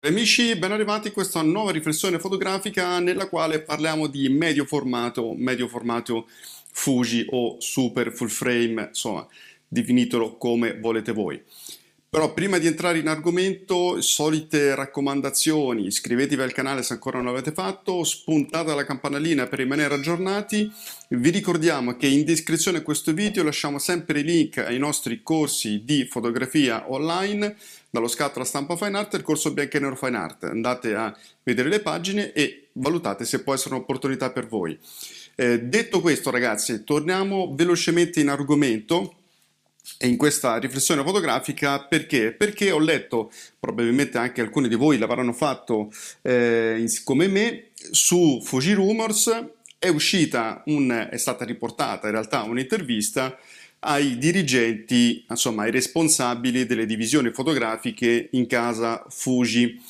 Amici, ben arrivati a questa nuova riflessione fotografica nella quale parliamo di medio formato, medio formato Fuji o super full frame, insomma, definitelo come volete voi. Però prima di entrare in argomento, solite raccomandazioni, iscrivetevi al canale se ancora non l'avete fatto, spuntate la campanellina per rimanere aggiornati. Vi ricordiamo che in descrizione a questo video lasciamo sempre i link ai nostri corsi di fotografia online, dallo scatto alla stampa fine art e il corso bianco e nero fine art. Andate a vedere le pagine e valutate se può essere un'opportunità per voi. Eh, detto questo ragazzi, torniamo velocemente in argomento in questa riflessione fotografica perché? Perché ho letto, probabilmente anche alcuni di voi l'avranno fatto eh, come me, su Fuji Rumors è uscita un, è stata riportata in realtà un'intervista ai dirigenti, insomma ai responsabili delle divisioni fotografiche in casa Fuji.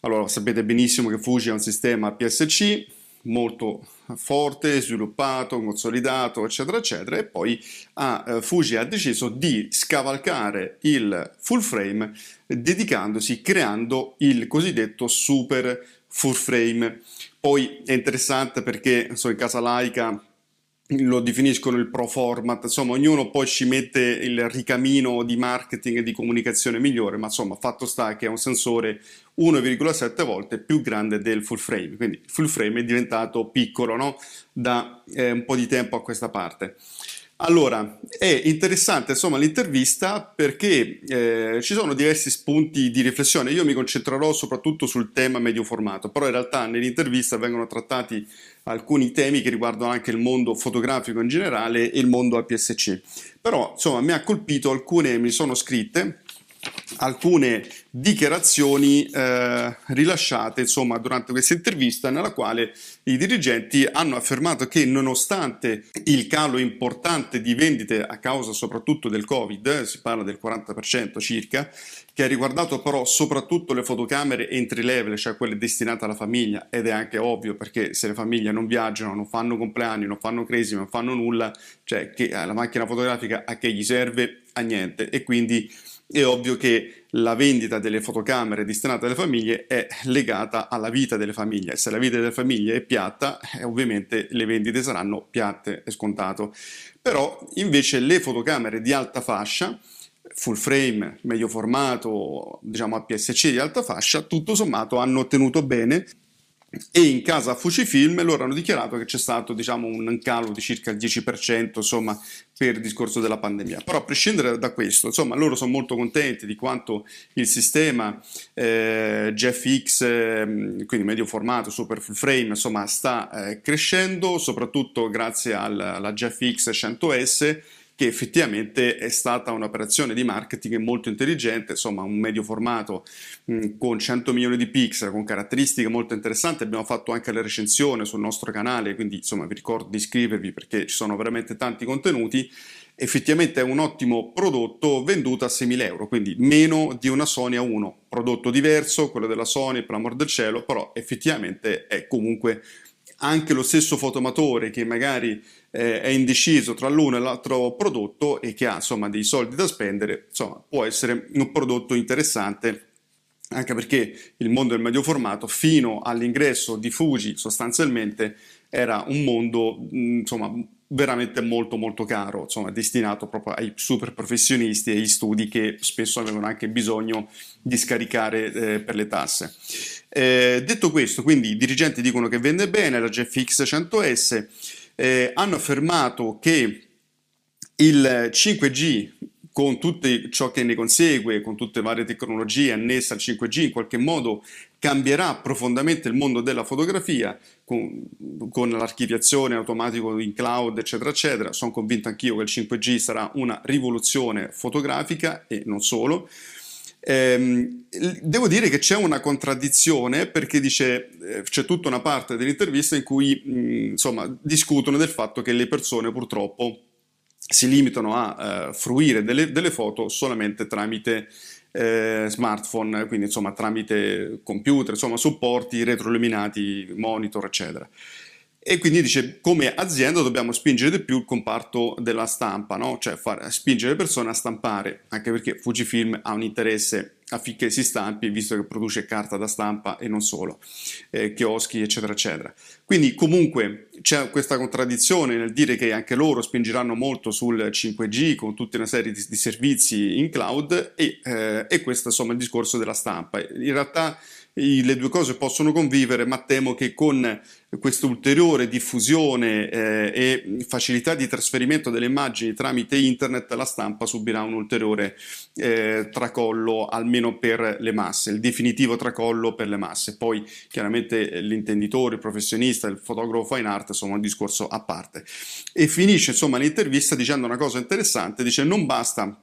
Allora sapete benissimo che Fuji è un sistema PSC, molto forte, sviluppato, consolidato, eccetera, eccetera, e poi ha, eh, Fuji ha deciso di scavalcare il full frame dedicandosi, creando il cosiddetto super full frame. Poi è interessante perché so, in casa laica lo definiscono il pro format, insomma ognuno poi ci mette il ricamino di marketing e di comunicazione migliore, ma insomma fatto sta che è un sensore 1,7 volte più grande del full frame, quindi il full frame è diventato piccolo no? da eh, un po' di tempo a questa parte. Allora, è interessante insomma l'intervista perché eh, ci sono diversi spunti di riflessione. Io mi concentrerò soprattutto sul tema medio formato, però in realtà nell'intervista vengono trattati alcuni temi che riguardano anche il mondo fotografico in generale e il mondo APS-C. Però insomma mi ha colpito alcune, mi sono scritte alcune dichiarazioni eh, rilasciate insomma, durante questa intervista nella quale i dirigenti hanno affermato che nonostante il calo importante di vendite a causa soprattutto del Covid, si parla del 40% circa, che ha riguardato però soprattutto le fotocamere entry level, cioè quelle destinate alla famiglia, ed è anche ovvio perché se le famiglie non viaggiano, non fanno compleanni, non fanno crisi, non fanno nulla, cioè che la macchina fotografica a che gli serve? A niente. E quindi è ovvio che la vendita delle fotocamere destinate alle famiglie è legata alla vita delle famiglie. Se la vita delle famiglie è piatta, eh, ovviamente le vendite saranno piatte, è scontato. Però invece le fotocamere di alta fascia, full frame, medio formato, diciamo APS-C di alta fascia, tutto sommato hanno ottenuto bene e in casa Fujifilm loro hanno dichiarato che c'è stato diciamo, un calo di circa il 10% insomma, per il discorso della pandemia. Però a prescindere da questo, insomma, loro sono molto contenti di quanto il sistema eh, GFX, eh, quindi medio formato, super full frame, insomma, sta eh, crescendo, soprattutto grazie al, alla GFX 100S che effettivamente è stata un'operazione di marketing molto intelligente, insomma un medio formato mm, con 100 milioni di pixel, con caratteristiche molto interessanti, abbiamo fatto anche la recensione sul nostro canale, quindi insomma vi ricordo di iscrivervi perché ci sono veramente tanti contenuti, effettivamente è un ottimo prodotto venduto a 6.000 euro, quindi meno di una Sony A1, prodotto diverso, quello della Sony per l'amor del cielo, però effettivamente è comunque anche lo stesso fotomatore che magari eh, è indeciso tra l'uno e l'altro prodotto e che ha insomma dei soldi da spendere, insomma può essere un prodotto interessante anche perché il mondo del medio formato fino all'ingresso di Fuji sostanzialmente era un mondo insomma veramente molto molto caro, insomma destinato proprio ai super professionisti e agli studi che spesso avevano anche bisogno di scaricare eh, per le tasse. Eh, detto questo, quindi i dirigenti dicono che vende bene la GFX 100S, eh, hanno affermato che il 5G con tutto ciò che ne consegue, con tutte le varie tecnologie annesse al 5G, in qualche modo cambierà profondamente il mondo della fotografia con, con l'archiviazione automatica in cloud, eccetera, eccetera. Sono convinto anch'io che il 5G sarà una rivoluzione fotografica e non solo. Ehm, devo dire che c'è una contraddizione perché dice, eh, c'è tutta una parte dell'intervista in cui mh, insomma, discutono del fatto che le persone purtroppo si limitano a uh, fruire delle, delle, foto solamente tramite eh, smartphone, quindi insomma tramite computer, insomma supporti retroilluminati, monitor, eccetera. E quindi dice come azienda dobbiamo spingere di più il comparto della stampa, no? cioè far, spingere le persone a stampare, anche perché Fujifilm ha un interesse affinché si stampi, visto che produce carta da stampa e non solo, eh, chioschi, eccetera, eccetera. Quindi comunque c'è questa contraddizione nel dire che anche loro spingeranno molto sul 5G con tutta una serie di, di servizi in cloud e, eh, e questo insomma è il discorso della stampa. In realtà le due cose possono convivere, ma temo che con questa ulteriore diffusione eh, e facilità di trasferimento delle immagini tramite internet la stampa subirà un ulteriore eh, tracollo almeno per le masse, il definitivo tracollo per le masse. Poi chiaramente l'intenditore, il professionista, il fotografo fine art sono un discorso a parte. E finisce insomma l'intervista dicendo una cosa interessante, dice non basta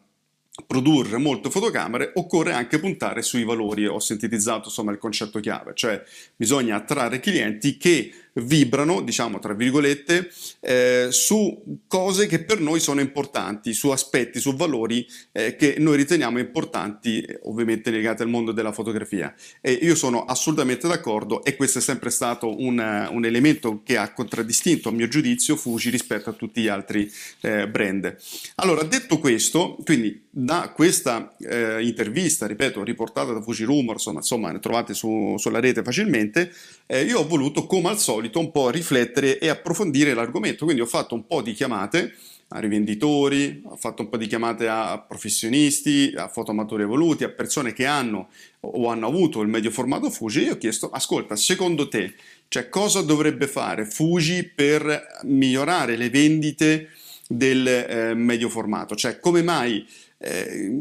produrre molte fotocamere occorre anche puntare sui valori, ho sintetizzato insomma il concetto chiave, cioè bisogna attrarre clienti che vibrano, diciamo tra virgolette, eh, su cose che per noi sono importanti, su aspetti, su valori eh, che noi riteniamo importanti, ovviamente legati al mondo della fotografia. E io sono assolutamente d'accordo e questo è sempre stato un, un elemento che ha contraddistinto, a mio giudizio, Fuji rispetto a tutti gli altri eh, brand. Allora, detto questo, quindi da questa eh, intervista, ripeto, riportata da Fuji Rumors, insomma, ne trovate su, sulla rete facilmente, eh, io ho voluto, come al solito, un po' riflettere e approfondire l'argomento. Quindi ho fatto un po' di chiamate a rivenditori, ho fatto un po' di chiamate a professionisti, a fotoamatori evoluti, a persone che hanno o hanno avuto il medio formato Fuji e ho chiesto, ascolta, secondo te, cioè, cosa dovrebbe fare Fuji per migliorare le vendite del eh, medio formato? Cioè, come mai, eh,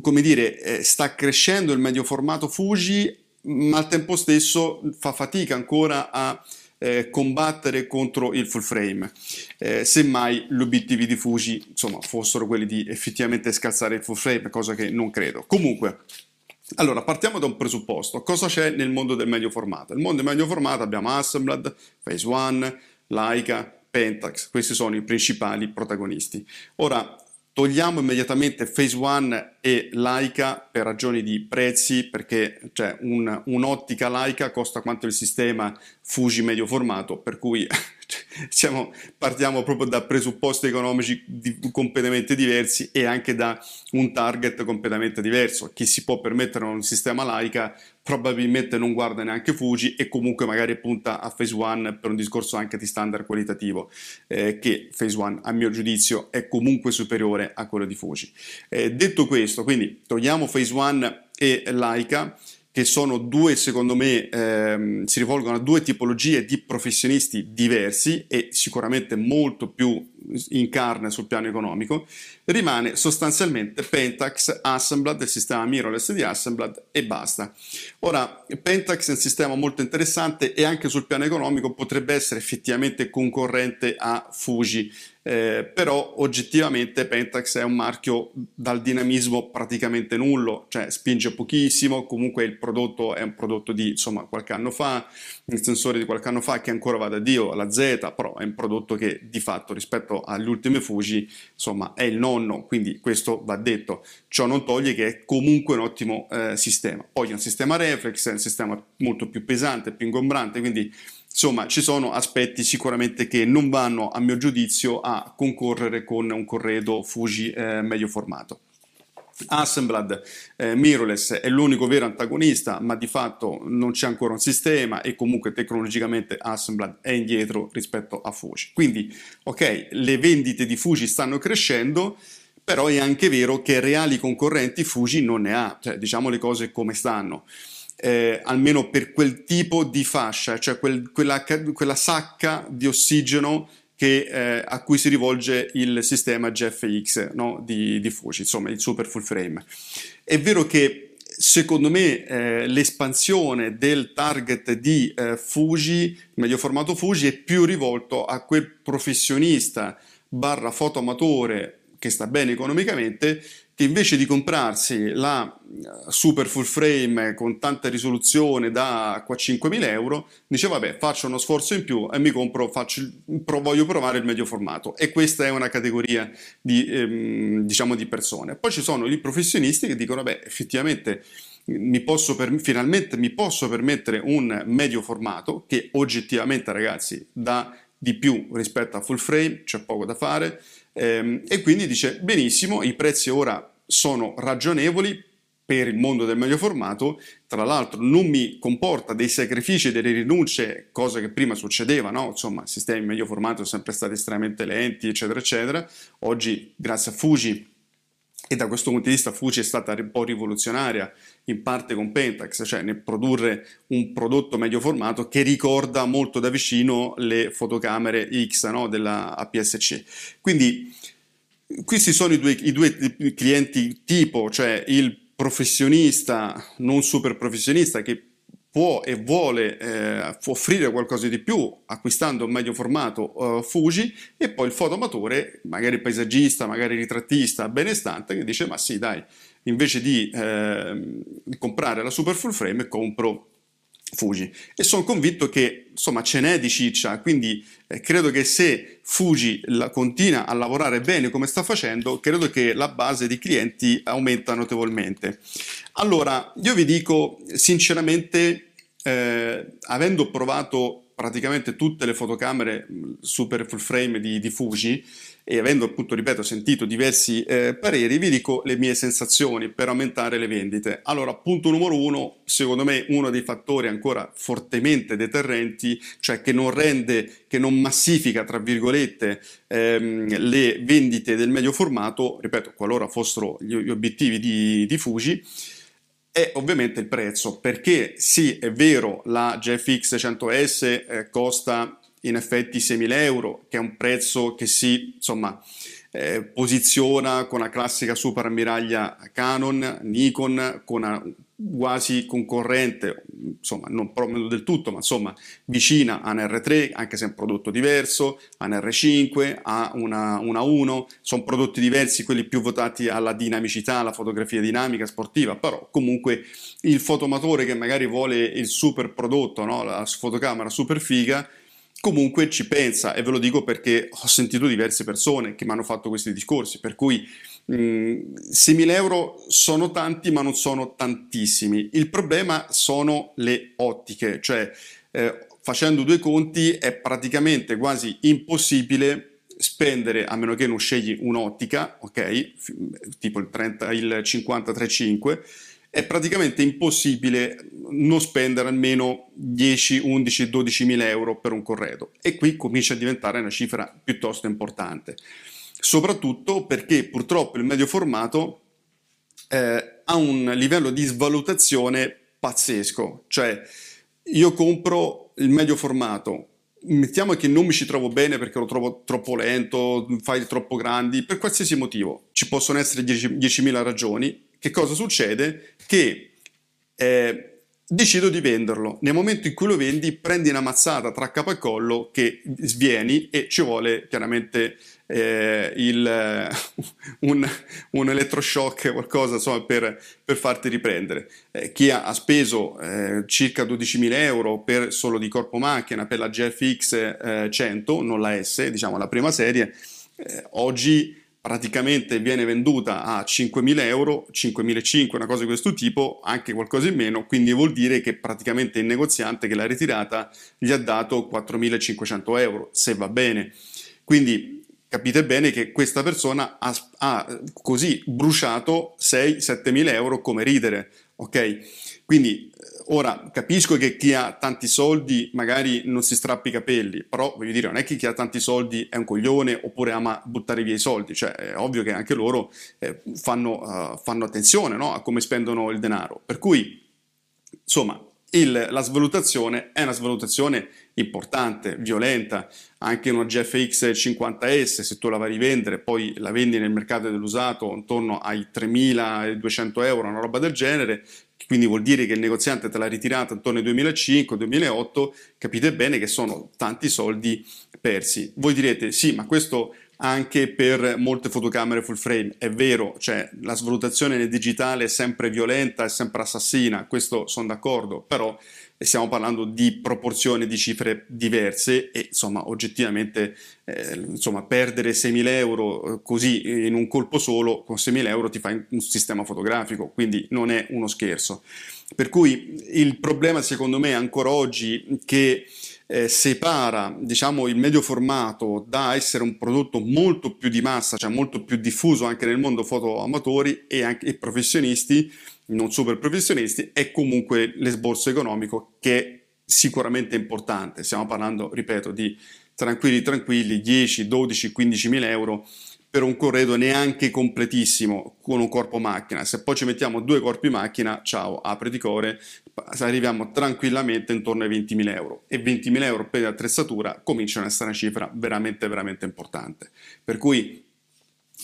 come dire, eh, sta crescendo il medio formato Fuji ma al tempo stesso fa fatica ancora a eh, combattere contro il full frame. Eh, semmai gli obiettivi di Fuji insomma, fossero quelli di effettivamente scalzare il full frame, cosa che non credo. Comunque, allora, partiamo da un presupposto. Cosa c'è nel mondo del medio formato? Nel mondo del medio formato abbiamo Assembled, Phase One, Leica, Pentax, questi sono i principali protagonisti. Ora, Togliamo immediatamente Phase One e Leica per ragioni di prezzi, perché cioè, un, un'ottica Leica costa quanto il sistema Fuji medio formato, per cui siamo, partiamo proprio da presupposti economici di, completamente diversi e anche da un target completamente diverso. Chi si può permettere un sistema Leica probabilmente non guarda neanche Fuji e comunque magari punta a Phase One per un discorso anche di standard qualitativo, eh, che Phase One a mio giudizio è comunque superiore a quello di Fuji. Eh, detto questo, quindi togliamo Phase One e Leica che sono due, secondo me, ehm, si rivolgono a due tipologie di professionisti diversi e sicuramente molto più in carne sul piano economico, rimane sostanzialmente Pentax, Assemblad, il sistema mirrorless di Assemblad e basta. Ora, Pentax è un sistema molto interessante e anche sul piano economico potrebbe essere effettivamente concorrente a Fuji, eh, però oggettivamente Pentax è un marchio dal dinamismo praticamente nullo, cioè spinge pochissimo, comunque il prodotto è un prodotto di insomma qualche anno fa, il sensore di qualche anno fa che ancora va da Dio, la Z, però è un prodotto che di fatto rispetto alle ultime Fuji insomma è il nonno, quindi questo va detto, ciò non toglie che è comunque un ottimo eh, sistema. Poi è un sistema reflex, è un sistema molto più pesante, più ingombrante, quindi Insomma, ci sono aspetti sicuramente che non vanno, a mio giudizio, a concorrere con un corredo Fuji eh, medio formato. Assemblad eh, mirrorless è l'unico vero antagonista, ma di fatto non c'è ancora un sistema e comunque tecnologicamente Assemblad è indietro rispetto a Fuji. Quindi, ok, le vendite di Fuji stanno crescendo, però è anche vero che reali concorrenti Fuji non ne ha, cioè diciamo le cose come stanno eh, almeno per quel tipo di fascia, cioè quel, quella, quella, sacca di ossigeno che, eh, a cui si rivolge il sistema GFX no? di, di Fuji, insomma il super full frame. È vero che secondo me eh, l'espansione del target di eh, Fuji, medio formato Fuji, è più rivolto a quel professionista barra fotoamatore che sta bene economicamente che invece di comprarsi la super full frame con tanta risoluzione da 5.000 euro, dice vabbè faccio uno sforzo in più e mi compro, faccio, voglio provare il medio formato e questa è una categoria di, ehm, diciamo di persone. Poi ci sono i professionisti che dicono vabbè effettivamente mi posso per, finalmente mi posso permettere un medio formato che oggettivamente ragazzi dà di più rispetto a full frame, c'è poco da fare ehm, e quindi dice benissimo, i prezzi ora sono ragionevoli per il mondo del medio formato, tra l'altro non mi comporta dei sacrifici, delle rinunce, cosa che prima succedeva, no? Insomma, i sistemi medio formato sono sempre stati estremamente lenti, eccetera, eccetera. Oggi, grazie a Fuji, e da questo punto di vista Fuji è stata un po' rivoluzionaria in parte con Pentax, cioè nel produrre un prodotto medio formato che ricorda molto da vicino le fotocamere X no, della APS-C. Quindi questi sono i due, i due clienti tipo, cioè il professionista, non super professionista, che può e vuole eh, offrire qualcosa di più acquistando un medio formato uh, Fuji e poi il fotoamatore, magari paesaggista, magari ritrattista, benestante, che dice ma sì dai, invece di, eh, di comprare la super full frame compro Fuji. E sono convinto che insomma ce n'è di ciccia quindi eh, credo che se Fuji la, continua a lavorare bene come sta facendo credo che la base di clienti aumenta notevolmente. Allora io vi dico sinceramente eh, avendo provato praticamente tutte le fotocamere super full frame di, di Fuji e avendo appunto, ripeto, sentito diversi eh, pareri, vi dico le mie sensazioni per aumentare le vendite. Allora, punto numero uno, secondo me uno dei fattori ancora fortemente deterrenti, cioè che non rende, che non massifica, tra virgolette, ehm, le vendite del medio formato, ripeto, qualora fossero gli, gli obiettivi di, di Fuji, è ovviamente il prezzo, perché sì, è vero, la GFX 100S eh, costa in effetti 6.000 euro, che è un prezzo che si insomma, eh, posiziona con la classica super ammiraglia Canon, Nikon, con una quasi concorrente, insomma non proprio del tutto, ma insomma vicina a un R3, anche se è un prodotto diverso, a un R5, a una, una 1, sono prodotti diversi, quelli più votati alla dinamicità, alla fotografia dinamica, sportiva, però comunque il fotomatore che magari vuole il super prodotto, no? la fotocamera super figa, comunque ci pensa e ve lo dico perché ho sentito diverse persone che mi hanno fatto questi discorsi, per cui mh, 6.000 euro sono tanti ma non sono tantissimi. Il problema sono le ottiche, cioè eh, facendo due conti è praticamente quasi impossibile spendere, a meno che non scegli un'ottica, ok, tipo il, 30, il 50-35, è praticamente impossibile non spendere almeno 10, 11, 12 mila euro per un corredo. E qui comincia a diventare una cifra piuttosto importante, soprattutto perché purtroppo il medio formato eh, ha un livello di svalutazione pazzesco, cioè io compro il medio formato, mettiamo che non mi ci trovo bene perché lo trovo troppo lento, file troppo grandi, per qualsiasi motivo, ci possono essere 10.000 ragioni, che cosa succede? Che eh, decido di venderlo. Nel momento in cui lo vendi, prendi una mazzata tra capo e collo che svieni e ci vuole chiaramente eh, il, un, un, elettroshock, qualcosa insomma, per, per farti riprendere. Eh, chi ha, ha speso eh, circa 12.000 euro per, solo di corpo macchina per la GFX 100, eh, non la S, diciamo la prima serie, eh, oggi praticamente viene venduta a 5.000 euro, 5.500, una cosa di questo tipo, anche qualcosa in meno, quindi vuol dire che praticamente il negoziante che l'ha ritirata gli ha dato 4.500 euro, se va bene. Quindi capite bene che questa persona ha, ha così bruciato 6-7.000 euro come ridere, ok? Quindi Ora, capisco che chi ha tanti soldi magari non si strappi i capelli, però voglio dire, non è che chi ha tanti soldi è un coglione oppure ama buttare via i soldi, cioè è ovvio che anche loro eh, fanno, uh, fanno, attenzione no? a come spendono il denaro. Per cui, insomma, il, la svalutazione è una svalutazione importante, violenta, anche una GFX 50S, se tu la vai a rivendere, poi la vendi nel mercato dell'usato intorno ai 3.200 euro, una roba del genere, quindi vuol dire che il negoziante te l'ha ritirata intorno al 2005-2008, capite bene che sono tanti soldi persi. Voi direte, sì, ma questo anche per molte fotocamere full frame. È vero, cioè la svalutazione nel digitale è sempre violenta, è sempre assassina, questo sono d'accordo, però stiamo parlando di proporzioni di cifre diverse e insomma oggettivamente eh, insomma, perdere 6.000 euro eh, così in un colpo solo con 6.000 euro ti fai un sistema fotografico quindi non è uno scherzo. Per cui il problema secondo me ancora oggi che eh, separa diciamo, il medio formato da essere un prodotto molto più di massa, cioè molto più diffuso anche nel mondo foto amatori e anche e professionisti, non super professionisti, è comunque l'esborso economico che è sicuramente importante. Stiamo parlando, ripeto, di tranquilli tranquilli 10, 12, 15 mila euro per un corredo neanche completissimo con un corpo macchina. Se poi ci mettiamo due corpi macchina, ciao, apri di core, arriviamo tranquillamente intorno ai 20.000 euro. E 20.000 euro per l'attrezzatura cominciano ad essere una cifra veramente, veramente importante. Per cui,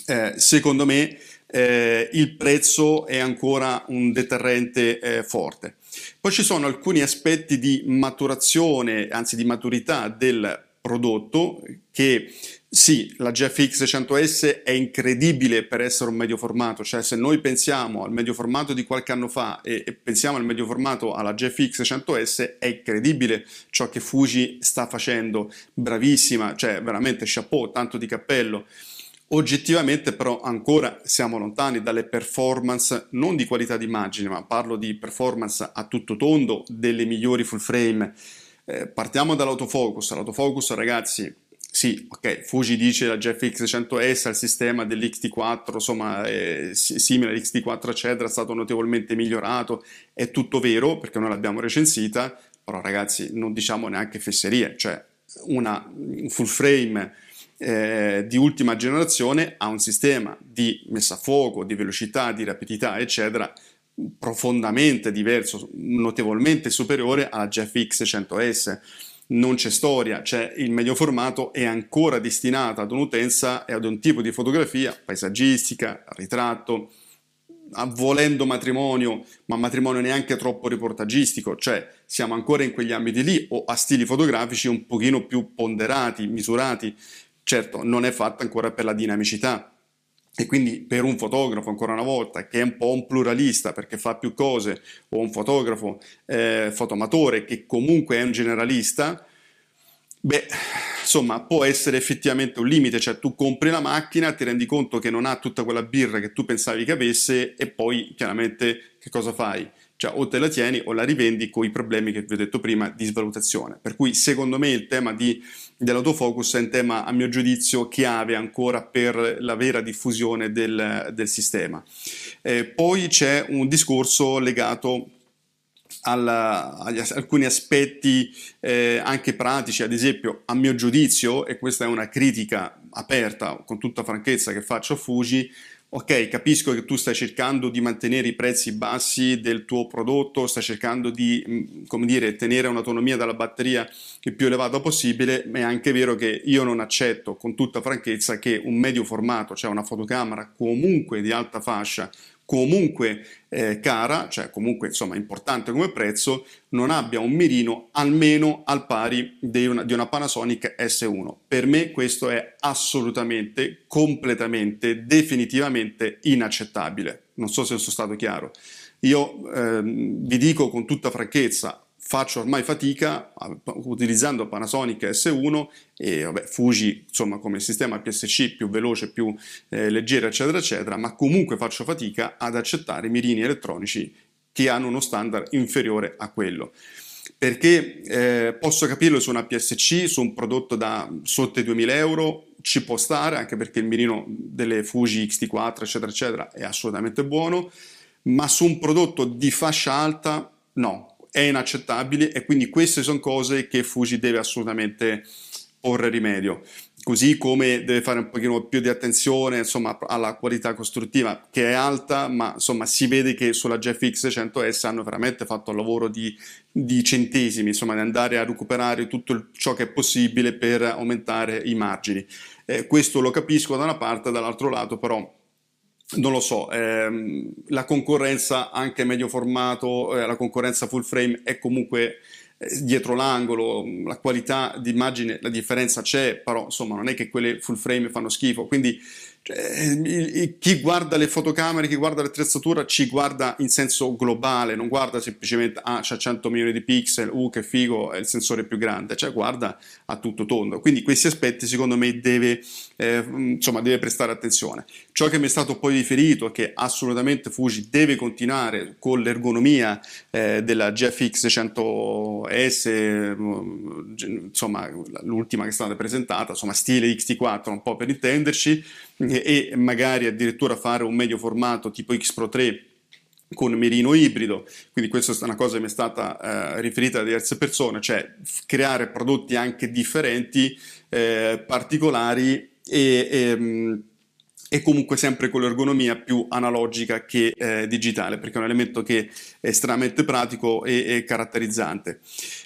eh, secondo me, eh, il prezzo è ancora un deterrente eh, forte. Poi ci sono alcuni aspetti di maturazione, anzi di maturità del prodotto che sì, la GFX 100S è incredibile per essere un medio formato, cioè se noi pensiamo al medio formato di qualche anno fa e, e pensiamo al medio formato alla GFX 100S, è incredibile ciò che Fuji sta facendo, bravissima, cioè veramente chapeau, tanto di cappello. Oggettivamente però ancora siamo lontani dalle performance non di qualità d'immagine, ma parlo di performance a tutto tondo delle migliori full frame. Eh, partiamo dall'autofocus. L'autofocus, ragazzi, sì, ok, Fuji dice la GFX 100S al sistema dell'XT4, insomma, è simile all'XT4 eccetera, è stato notevolmente migliorato, è tutto vero perché noi l'abbiamo recensita, però ragazzi non diciamo neanche fesserie, cioè una, un full frame eh, di ultima generazione ha un sistema di messa a fuoco, di velocità, di rapidità, eccetera, profondamente diverso, notevolmente superiore alla GFX 100S non c'è storia, cioè il medio formato è ancora destinato ad un'utenza e ad un tipo di fotografia paesaggistica, ritratto, volendo matrimonio, ma matrimonio neanche troppo riportagistico, cioè siamo ancora in quegli ambiti lì o a stili fotografici un pochino più ponderati, misurati. Certo, non è fatta ancora per la dinamicità, e quindi per un fotografo, ancora una volta, che è un po' un pluralista perché fa più cose, o un fotografo eh, fotoamatore che comunque è un generalista, beh, insomma, può essere effettivamente un limite, cioè tu compri la macchina, ti rendi conto che non ha tutta quella birra che tu pensavi che avesse e poi chiaramente che cosa fai? Cioè o te la tieni o la rivendi con i problemi che vi ho detto prima di svalutazione. Per cui secondo me il tema di, dell'autofocus è un tema a mio giudizio chiave ancora per la vera diffusione del, del sistema. Eh, poi c'è un discorso legato alla, agli, alcuni aspetti eh, anche pratici, ad esempio a mio giudizio, e questa è una critica aperta con tutta franchezza che faccio a Fuji, ok, capisco che tu stai cercando di mantenere i prezzi bassi del tuo prodotto, stai cercando di, mm, come dire, tenere un'autonomia dalla batteria il più elevata possibile, ma è anche vero che io non accetto con tutta franchezza che un medio formato, cioè una fotocamera comunque di alta fascia, comunque eh, cara, cioè comunque insomma importante come prezzo, non abbia un mirino almeno al pari di una, di una Panasonic S1. Per me questo è assolutamente, completamente, definitivamente inaccettabile. Non so se sono stato chiaro. Io eh, vi dico con tutta franchezza, faccio ormai fatica utilizzando Panasonic S1 e vabbè, Fuji insomma come sistema PSC più veloce, più eh, leggero eccetera eccetera, ma comunque faccio fatica ad accettare mirini elettronici che hanno uno standard inferiore a quello. Perché eh, posso capirlo su una PSC, su un prodotto da sotto i 2000 euro, ci può stare, anche perché il mirino delle Fuji XT4 eccetera eccetera è assolutamente buono, ma su un prodotto di fascia alta no, è inaccettabile e quindi queste sono cose che Fuji deve assolutamente porre rimedio così come deve fare un pochino più di attenzione insomma, alla qualità costruttiva che è alta, ma insomma si vede che sulla GFX 100S hanno veramente fatto un lavoro di, di centesimi, insomma di andare a recuperare tutto ciò che è possibile per aumentare i margini. Eh, questo lo capisco da una parte, dall'altro lato però non lo so, ehm, la concorrenza anche medio formato, eh, la concorrenza full frame è comunque eh, dietro l'angolo, la qualità di immagine, la differenza c'è, però insomma non è che quelle full frame fanno schifo, quindi chi guarda le fotocamere, chi guarda l'attrezzatura ci guarda in senso globale, non guarda semplicemente ah c'ha 100 milioni di pixel, uh che figo, è il sensore più grande, cioè guarda a tutto tondo. Quindi questi aspetti secondo me deve, eh, insomma, deve prestare attenzione. Ciò che mi è stato poi riferito è che assolutamente Fuji deve continuare con l'ergonomia eh, della GFX 100S, mm, insomma l'ultima che è stata presentata, insomma stile XT4 un po' per intenderci, e magari addirittura fare un medio formato tipo X Pro 3 con merino ibrido, quindi questa è una cosa che mi è stata eh, riferita da diverse persone, cioè creare prodotti anche differenti, eh, particolari e, e ehm, e comunque sempre con l'ergonomia più analogica che eh, digitale, perché è un elemento che è estremamente pratico e, e caratterizzante.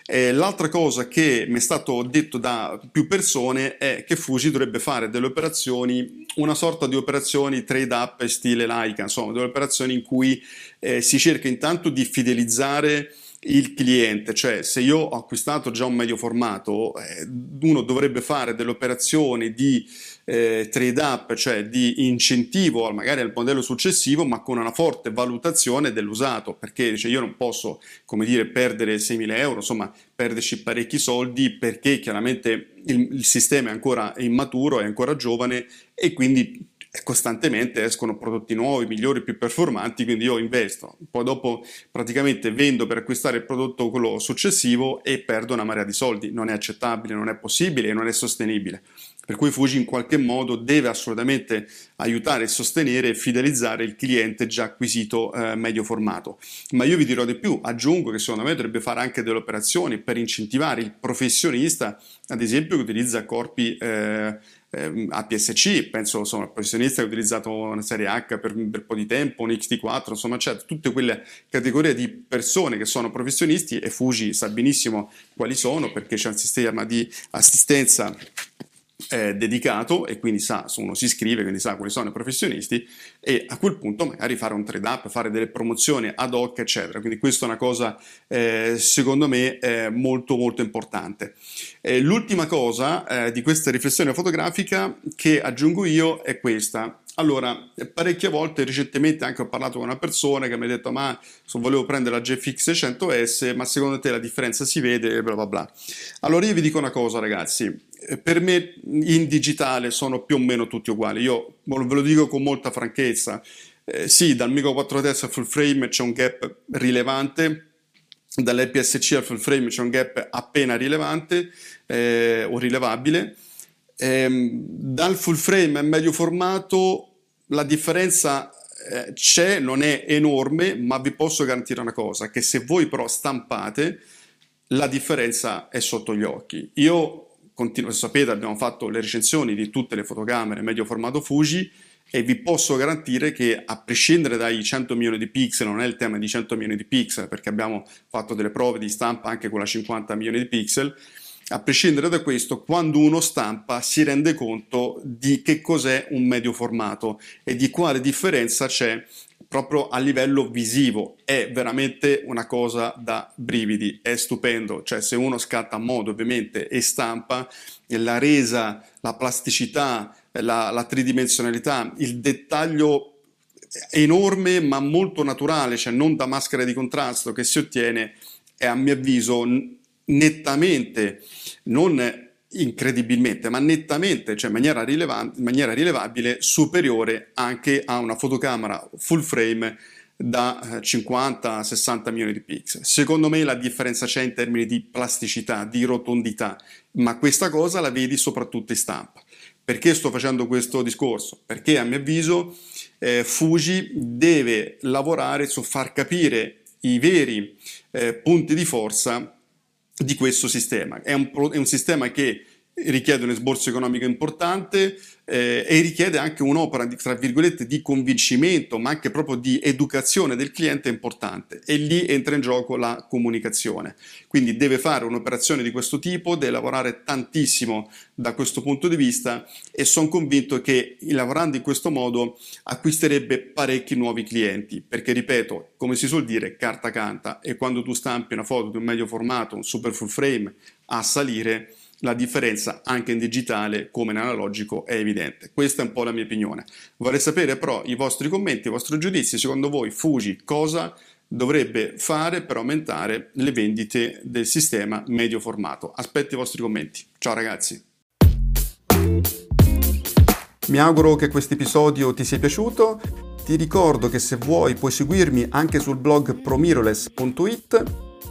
Eh, l'altra cosa che mi è stato detto da più persone è che Fuji dovrebbe fare delle operazioni, una sorta di operazioni trade up stile Leica, insomma, delle operazioni in cui eh, si cerca intanto di fidelizzare il cliente, cioè se io ho acquistato già un medio formato, eh, uno dovrebbe fare delle operazioni di eh, trade up, cioè di incentivo magari al modello successivo, ma con una forte valutazione dell'usato, perché cioè, io non posso, come dire, perdere 6.000 euro, insomma, perderci parecchi soldi perché chiaramente il, il sistema è ancora immaturo, è ancora giovane e quindi costantemente escono prodotti nuovi, migliori, più performanti, quindi io investo, poi dopo praticamente vendo per acquistare il prodotto quello successivo e perdo una marea di soldi, non è accettabile, non è possibile e non è sostenibile. Per cui Fuji in qualche modo deve assolutamente aiutare, sostenere e fidelizzare il cliente già acquisito eh, medio formato. Ma io vi dirò di più, aggiungo che secondo me dovrebbe fare anche delle operazioni per incentivare il professionista, ad esempio che utilizza corpi eh, eh, APS-C, penso insomma, al professionista che ha utilizzato una serie H per, per, un po' di tempo, un XT4, insomma c'è tutte quelle categorie di persone che sono professionisti e Fuji sa benissimo quali sono perché c'è un sistema di assistenza eh, dedicato e quindi sa, uno si iscrive, quindi sa quali sono i professionisti e a quel punto magari fare un trade up, fare delle promozioni ad hoc, eccetera. Quindi questa è una cosa eh, secondo me eh, molto molto importante. l'ultima cosa eh, di questa riflessione fotografica che aggiungo io è questa. Allora, parecchie volte recentemente anche ho parlato con una persona che mi ha detto ma volevo prendere la GFX 100S, ma secondo te la differenza si vede, bla bla bla. Allora io vi dico una cosa ragazzi, per me in digitale sono più o meno tutti uguali, io ve lo dico con molta franchezza, eh, sì, dal Mico 4S al full frame c'è un gap rilevante, dall'EPSC al full frame c'è un gap appena rilevante eh, o rilevabile, Ehm, dal full frame al medio formato. La differenza eh, c'è, non è enorme, ma vi posso garantire una cosa, che se voi però stampate, la differenza è sotto gli occhi. Io, continuo, sapete, abbiamo fatto le recensioni di tutte le fotocamere medio formato Fuji e vi posso garantire che a prescindere dai 100 milioni di pixel, non è il tema di 100 milioni di pixel, perché abbiamo fatto delle prove di stampa anche con la 50 milioni di pixel, a prescindere da questo, quando uno stampa si rende conto di che cos'è un medio formato e di quale differenza c'è proprio a livello visivo. È veramente una cosa da brividi, è stupendo. Cioè, se uno scatta a modo ovviamente e stampa, la resa, la plasticità, la, la tridimensionalità, il dettaglio enorme ma molto naturale, cioè non da maschera di contrasto che si ottiene, è a mio avviso nettamente, non incredibilmente, ma nettamente, cioè in maniera, in maniera rilevabile, superiore anche a una fotocamera full frame da 50-60 eh, milioni di pixel. Secondo me la differenza c'è in termini di plasticità, di rotondità, ma questa cosa la vedi soprattutto in stampa. Perché sto facendo questo discorso? Perché a mio avviso eh, Fuji deve lavorare su far capire i veri eh, punti di forza di questo sistema. È un, è un sistema che richiede un esborso economico importante, eh, e richiede anche un'opera, di, tra virgolette, di convincimento, ma anche proprio di educazione del cliente importante. E lì entra in gioco la comunicazione. Quindi deve fare un'operazione di questo tipo, deve lavorare tantissimo da questo punto di vista e sono convinto che lavorando in questo modo acquisterebbe parecchi nuovi clienti, perché ripeto, come si suol dire, carta canta e quando tu stampi una foto di un medio formato, un super full frame a salire, la differenza anche in digitale come in analogico è evidente. Questa è un po' la mia opinione. Vorrei sapere però i vostri commenti, i vostri giudizi, secondo voi Fuji cosa dovrebbe fare per aumentare le vendite del sistema medio formato? Aspetto i vostri commenti. Ciao ragazzi! Mi auguro che questo episodio ti sia piaciuto. Ti ricordo che se vuoi puoi seguirmi anche sul blog promiroless.it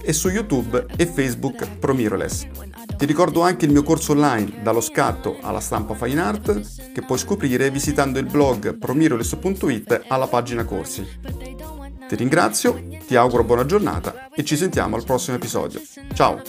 e su YouTube e Facebook Promiroless. Ti ricordo anche il mio corso online dallo scatto alla stampa fine art che puoi scoprire visitando il blog promiroless.it alla pagina corsi. Ti ringrazio, ti auguro buona giornata e ci sentiamo al prossimo episodio. Ciao!